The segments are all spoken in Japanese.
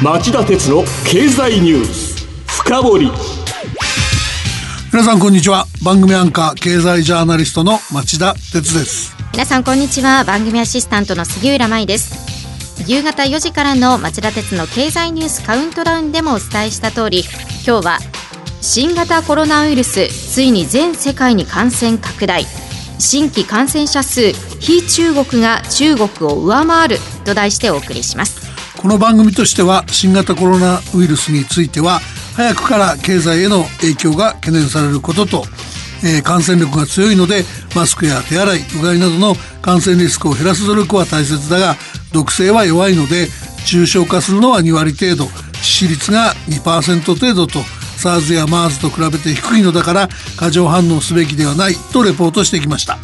町田鉄の経済ニュース深掘り。皆さんこんにちは。番組アンカー経済ジャーナリストの町田鉄です。皆さんこんにちは。番組アシスタントの杉浦舞です。夕方4時からの町田鉄の経済ニュースカウントダウンでもお伝えした通り今日は新型コロナウイルスついに全世界に感染拡大。新規感染者数非中国が中国を上回ると題してお送りしますこの番組としては新型コロナウイルスについては早くから経済への影響が懸念されることと、えー、感染力が強いのでマスクや手洗いうがいなどの感染リスクを減らす努力は大切だが毒性は弱いので重症化するのは2割程度致死率が2%程度と SARS や MERS と比べて低いのだから過剰反応すべきではないとレポートしてきました。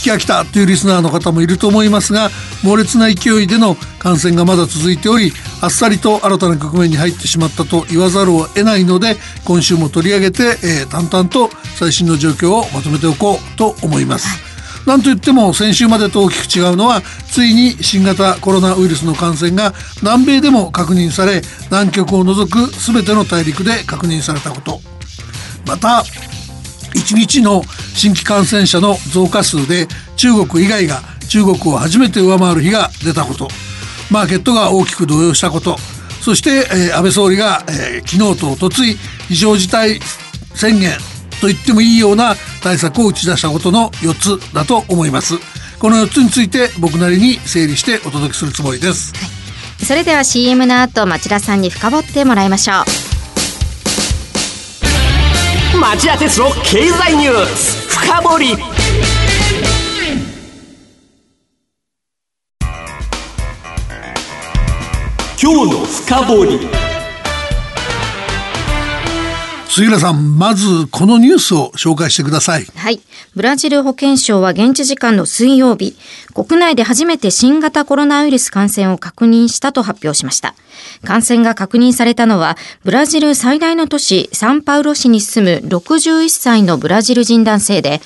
聞き飽きたというリスナーの方もいると思いますが猛烈な勢いでの感染がまだ続いておりあっさりと新たな局面に入ってしまったと言わざるを得ないので今週も取り上げて、えー、淡々と最新の状況をまとめておこうと思います。なんといっても先週までと大きく違うのはついに新型コロナウイルスの感染が南米でも確認され南極を除く全ての大陸で確認されたことまた1日の新規感染者の増加数で中国以外が中国を初めて上回る日が出たこと。マーケットが大きく動揺したこと。そして、えー、安倍総理が、えー、昨日とおとつい非常事態宣言と言ってもいいような対策を打ち出したことの4つだと思います。この4つについて僕なりに整理してお届けするつもりです、はい、それでは CM の後町田さんに深掘ってもらいましょう。町田鉄の経済ニュース。深掘り。今日の深掘り。杉浦さん、まずこのニュースを紹介してください。はい。ブラジル保健省は現地時間の水曜日、国内で初めて新型コロナウイルス感染を確認したと発表しました。感染が確認されたのは、ブラジル最大の都市サンパウロ市に住む61歳のブラジル人男性で、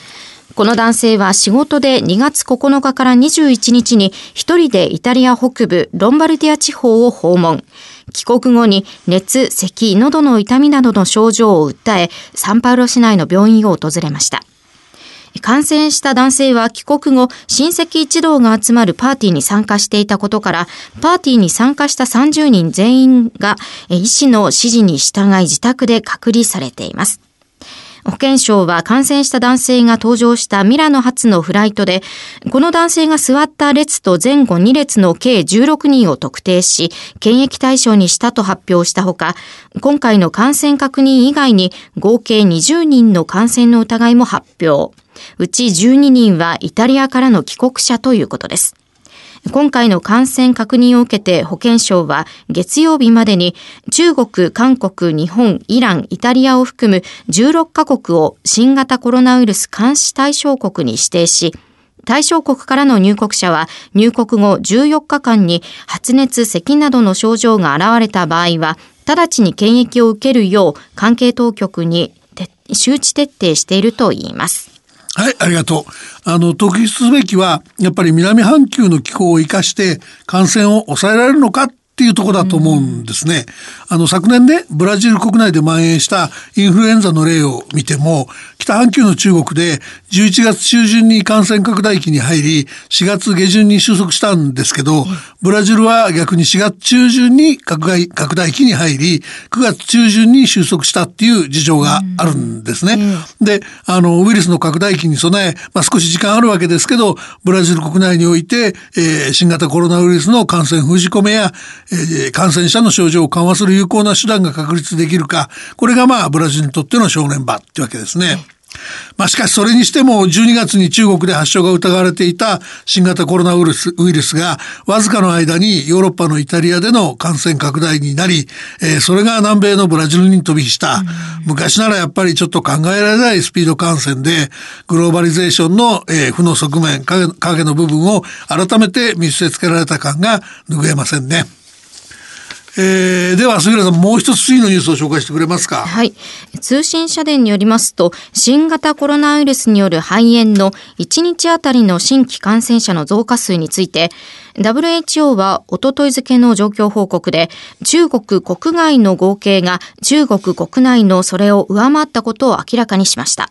この男性は仕事で2月9日から21日に一人でイタリア北部ロンバルディア地方を訪問。帰国後に熱、咳、喉の痛みなどの症状を訴え、サンパウロ市内の病院を訪れました。感染した男性は帰国後、親戚一同が集まるパーティーに参加していたことから、パーティーに参加した30人全員が医師の指示に従い自宅で隔離されています。保健省は感染した男性が搭乗したミラノ発のフライトで、この男性が座った列と前後2列の計16人を特定し、検疫対象にしたと発表したほか、今回の感染確認以外に合計20人の感染の疑いも発表。うち12人はイタリアからの帰国者ということです。今回の感染確認を受けて保健省は月曜日までに中国、韓国、日本、イラン、イタリアを含む16カ国を新型コロナウイルス監視対象国に指定し、対象国からの入国者は入国後14日間に発熱、咳などの症状が現れた場合は、直ちに検疫を受けるよう関係当局に周知徹底しているといいます。はい、ありがとう。あの、特筆すべきは、やっぱり南半球の気候を生かして感染を抑えられるのかっていうとこだと思うんですね。あの昨年ね、ブラジル国内で蔓延したインフルエンザの例を見ても、北半球の中国で11月中旬に感染拡大期に入り、4月下旬に収束したんですけど、ブラジルは逆に4月中旬に拡大拡大期に入り、9月中旬に収束したっていう事情があるんですね。で、あの、ウイルスの拡大期に備え、まあ、少し時間あるわけですけど、ブラジル国内において、えー、新型コロナウイルスの感染封じ込めや、えー、感染者の症状を緩和する有効な手段が確立できるか、これがまあ、ブラジルにとっての正念場ってわけですね。まあ、しかしそれにしても12月に中国で発症が疑われていた新型コロナウイルスウイルスがわずかの間にヨーロッパのイタリアでの感染拡大になり、えー、それが南米のブラジルに飛び火した、昔ならやっぱりちょっと考えられないスピード感染でグローバリゼーションの、えー、負の側面影影の部分を改めて見せつけられた感が拭えませんね。えー、では杉浦さんもう一つ次のニュースを紹介してくれますかはい通信社電によりますと新型コロナウイルスによる肺炎の1日あたりの新規感染者の増加数について WHO はおととい付の状況報告で中国国外の合計が中国国内のそれを上回ったことを明らかにしました。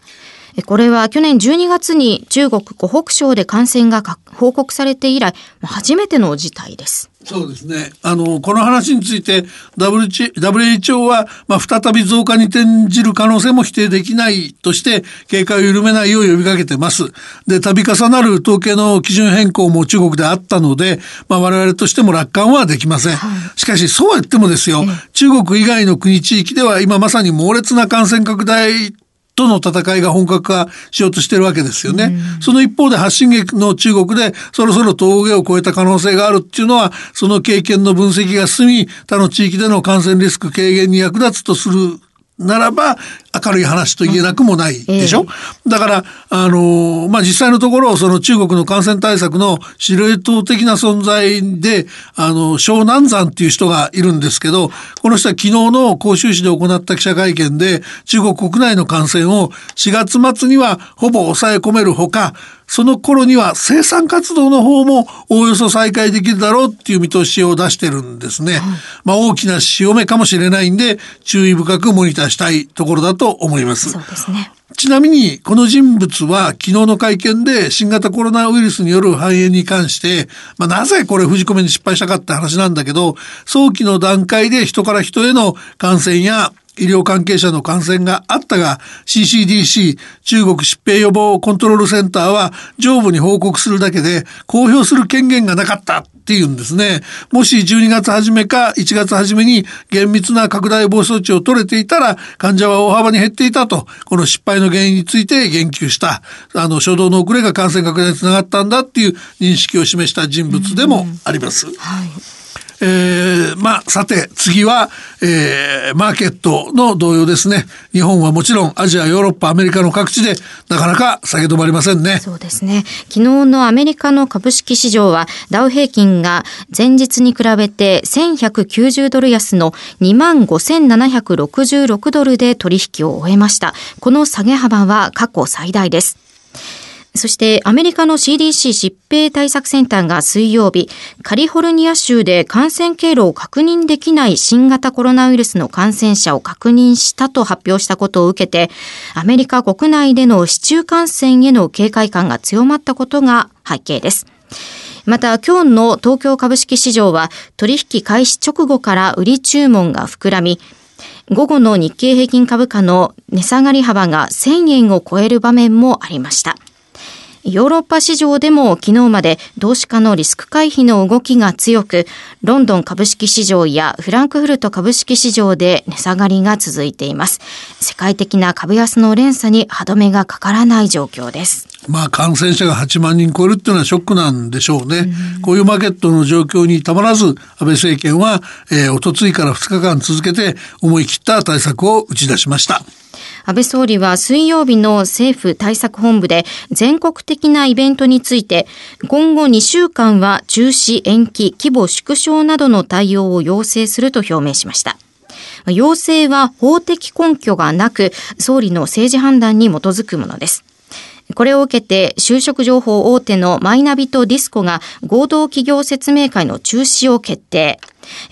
これは去年12月に中国湖北省で感染が報告されて以来、初めての事態です。そうですね。あの、この話について WHO は、まあ、再び増加に転じる可能性も否定できないとして、警戒を緩めないよう呼びかけてます。で、度重なる統計の基準変更も中国であったので、まあ、我々としても楽観はできません。はい、しかし、そうは言ってもですよ、中国以外の国地域では今まさに猛烈な感染拡大との戦いが本格化しようとしてるわけですよね。うん、その一方で発信劇の中国でそろそろ峠を越えた可能性があるっていうのはその経験の分析が進み他の地域での感染リスク軽減に役立つとするならば明るい話と言えなくもないでしょ、えー、だから、あのまあ、実際のところ、その中国の感染対策の司令塔的な存在で、あの、小南山っていう人がいるんですけど、この人は昨日の広州市で行った記者会見で、中国国内の感染を4月末にはほぼ抑え込めるほか、その頃には生産活動の方もおおよそ再開できるだろうっていう見通しを出してるんですね。まあ大きな潮目かもしれないんで注意深くモニターしたいところだと思います。そうですね。ちなみにこの人物は昨日の会見で新型コロナウイルスによる肺炎に関して、まあ、なぜこれ封じ込めに失敗したかって話なんだけど早期の段階で人から人への感染や医療関係者の感染があったが CCDC 中国疾病予防コントロールセンターは上部に報告するだけで公表する権限がなかったっていうんですね。もし12月初めか1月初めに厳密な拡大防止措置を取れていたら患者は大幅に減っていたとこの失敗の原因について言及したあの初動の遅れが感染拡大につながったんだっていう認識を示した人物でもあります。はいえー、まあ、さて、次は、えー、マーケットの同様ですね。日本はもちろん、アジア、ヨーロッパ、アメリカの各地で、なかなか下げ止まりませんね。そうですね。昨日のアメリカの株式市場は、ダウ平均が前日に比べて1190ドル安の25,766ドルで取引を終えました。この下げ幅は過去最大です。そしてアメリカの CDC 疾病対策センターが水曜日、カリフォルニア州で感染経路を確認できない新型コロナウイルスの感染者を確認したと発表したことを受けて、アメリカ国内での市中感染への警戒感が強まったことが背景です。また今日の東京株式市場は取引開始直後から売り注文が膨らみ、午後の日経平均株価の値下がり幅が1000円を超える場面もありました。ヨーロッパ市場でも昨日まで投資家のリスク回避の動きが強く、ロンドン株式市場やフランクフルト株式市場で値下がりが続いています。世界的な株安の連鎖に歯止めがかからない状況です。まあ感染者が8万人超えるっていうのはショックなんでしょうね。うこういうマーケットの状況にたまらず、安倍政権は、えー、おとついから2日間続けて思い切った対策を打ち出しました。安倍総理は水曜日の政府対策本部で全国的なイベントについて今後2週間は中止延期規模縮小などの対応を要請すると表明しました。要請は法的根拠がなく総理の政治判断に基づくものです。これを受けて就職情報大手のマイナビとディスコが合同企業説明会の中止を決定。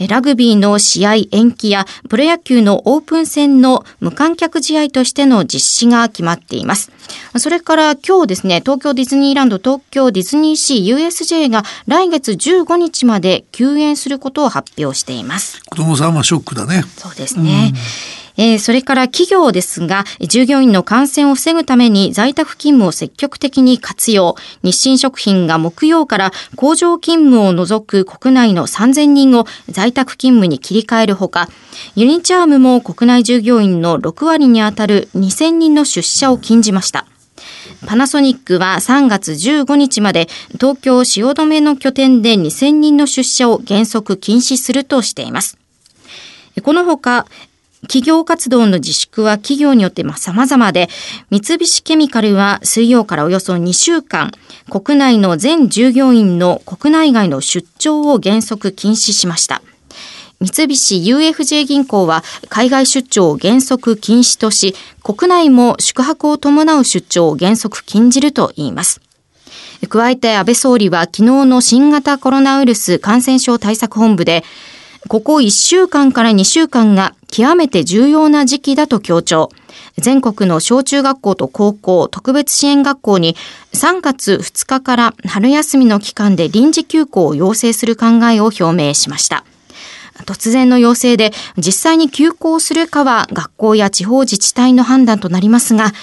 ラグビーの試合延期やプロ野球のオープン戦の無観客試合としての実施が決まっています。それから今日ですね、東京ディズニーランド、東京ディズニーシー USJ が来月15日まで休園することを発表しています。子供さんはショックだね。そうですね。うんえー、それから企業ですが、従業員の感染を防ぐために在宅勤務を積極的に活用。日清食品が木曜から工場勤務を除く国内の3000人を在宅勤務に切り替えるほか、ユニチャームも国内従業員の6割にあたる2000人の出社を禁じました。パナソニックは3月15日まで東京汐留の拠点で2000人の出社を原則禁止するとしています。このほか、企業活動の自粛は企業によって様々で、三菱ケミカルは水曜からおよそ2週間、国内の全従業員の国内外の出張を原則禁止しました。三菱 UFJ 銀行は海外出張を原則禁止とし、国内も宿泊を伴う出張を原則禁じると言います。加えて安倍総理は昨日の新型コロナウイルス感染症対策本部で、ここ1週間から2週間が極めて重要な時期だと強調。全国の小中学校と高校、特別支援学校に3月2日から春休みの期間で臨時休校を要請する考えを表明しました。突然の要請で実際に休校するかは学校や地方自治体の判断となりますが、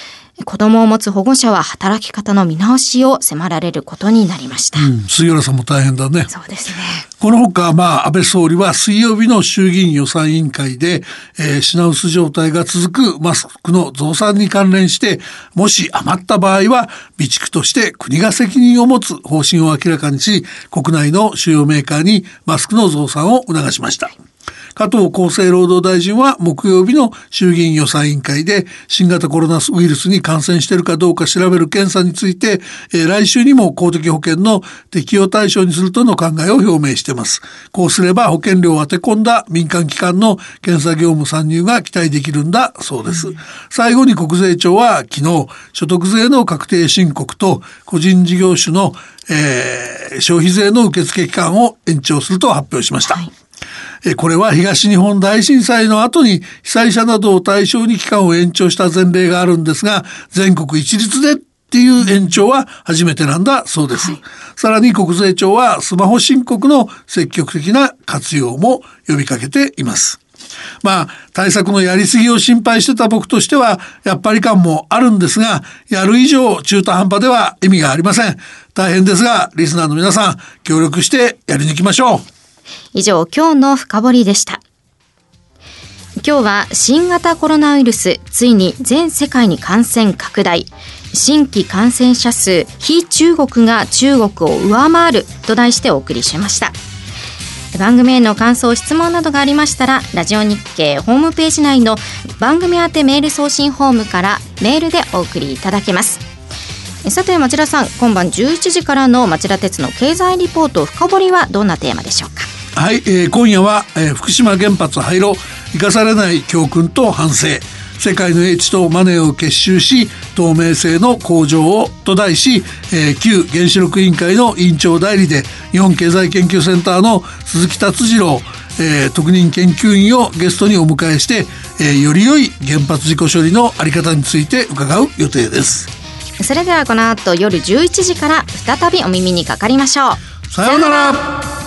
子供を持つ保護者は働き方の見直しを迫られることになりました。うん、杉浦さんも大変だね。そうですね。このほか、まあ、安倍総理は水曜日の衆議院予算委員会で、えー、品薄状態が続くマスクの増産に関連して、もし余った場合は、備蓄として国が責任を持つ方針を明らかにし、国内の主要メーカーにマスクの増産を促しました。加藤厚生労働大臣は木曜日の衆議院予算委員会で新型コロナウイルスに感染しているかどうか調べる検査について、えー、来週にも公的保険の適用対象にするとの考えを表明しています。こうすれば保険料を当て込んだ民間機関の検査業務参入が期待できるんだそうです。最後に国税庁は昨日所得税の確定申告と個人事業主の、えー、消費税の受付期間を延長すると発表しました。はいこれは東日本大震災の後に被災者などを対象に期間を延長した前例があるんですが、全国一律でっていう延長は初めてなんだそうです。はい、さらに国税庁はスマホ申告の積極的な活用も呼びかけています。まあ、対策のやりすぎを心配してた僕としては、やっぱり感もあるんですが、やる以上中途半端では意味がありません。大変ですが、リスナーの皆さん、協力してやり抜きましょう。以上、今日の深掘りでした。今日は新型コロナウイルス、ついに全世界に感染拡大。新規感染者数、非中国が中国を上回ると題してお送りしました。番組への感想、質問などがありましたら、ラジオ日経ホームページ内の番組宛てメール送信フォームからメールでお送りいただけます。さて町田さん今晩11時からの町田鉄の経済リポート深掘りはどんなテーマでしょうか？はい、えー、今夜は、えー、福島原発廃炉生かされない教訓と反省。世界の英知とマネーを結集し透明性の向上をと題し、えー、旧原子力委員会の委員長代理で日本経済研究センターの鈴木達次郎えー、特任研究員をゲストにお迎えして、えー、より良い原発事故処理のあり方について伺う予定です。それではこの後夜11時から再びお耳にかかりましょう。さようなら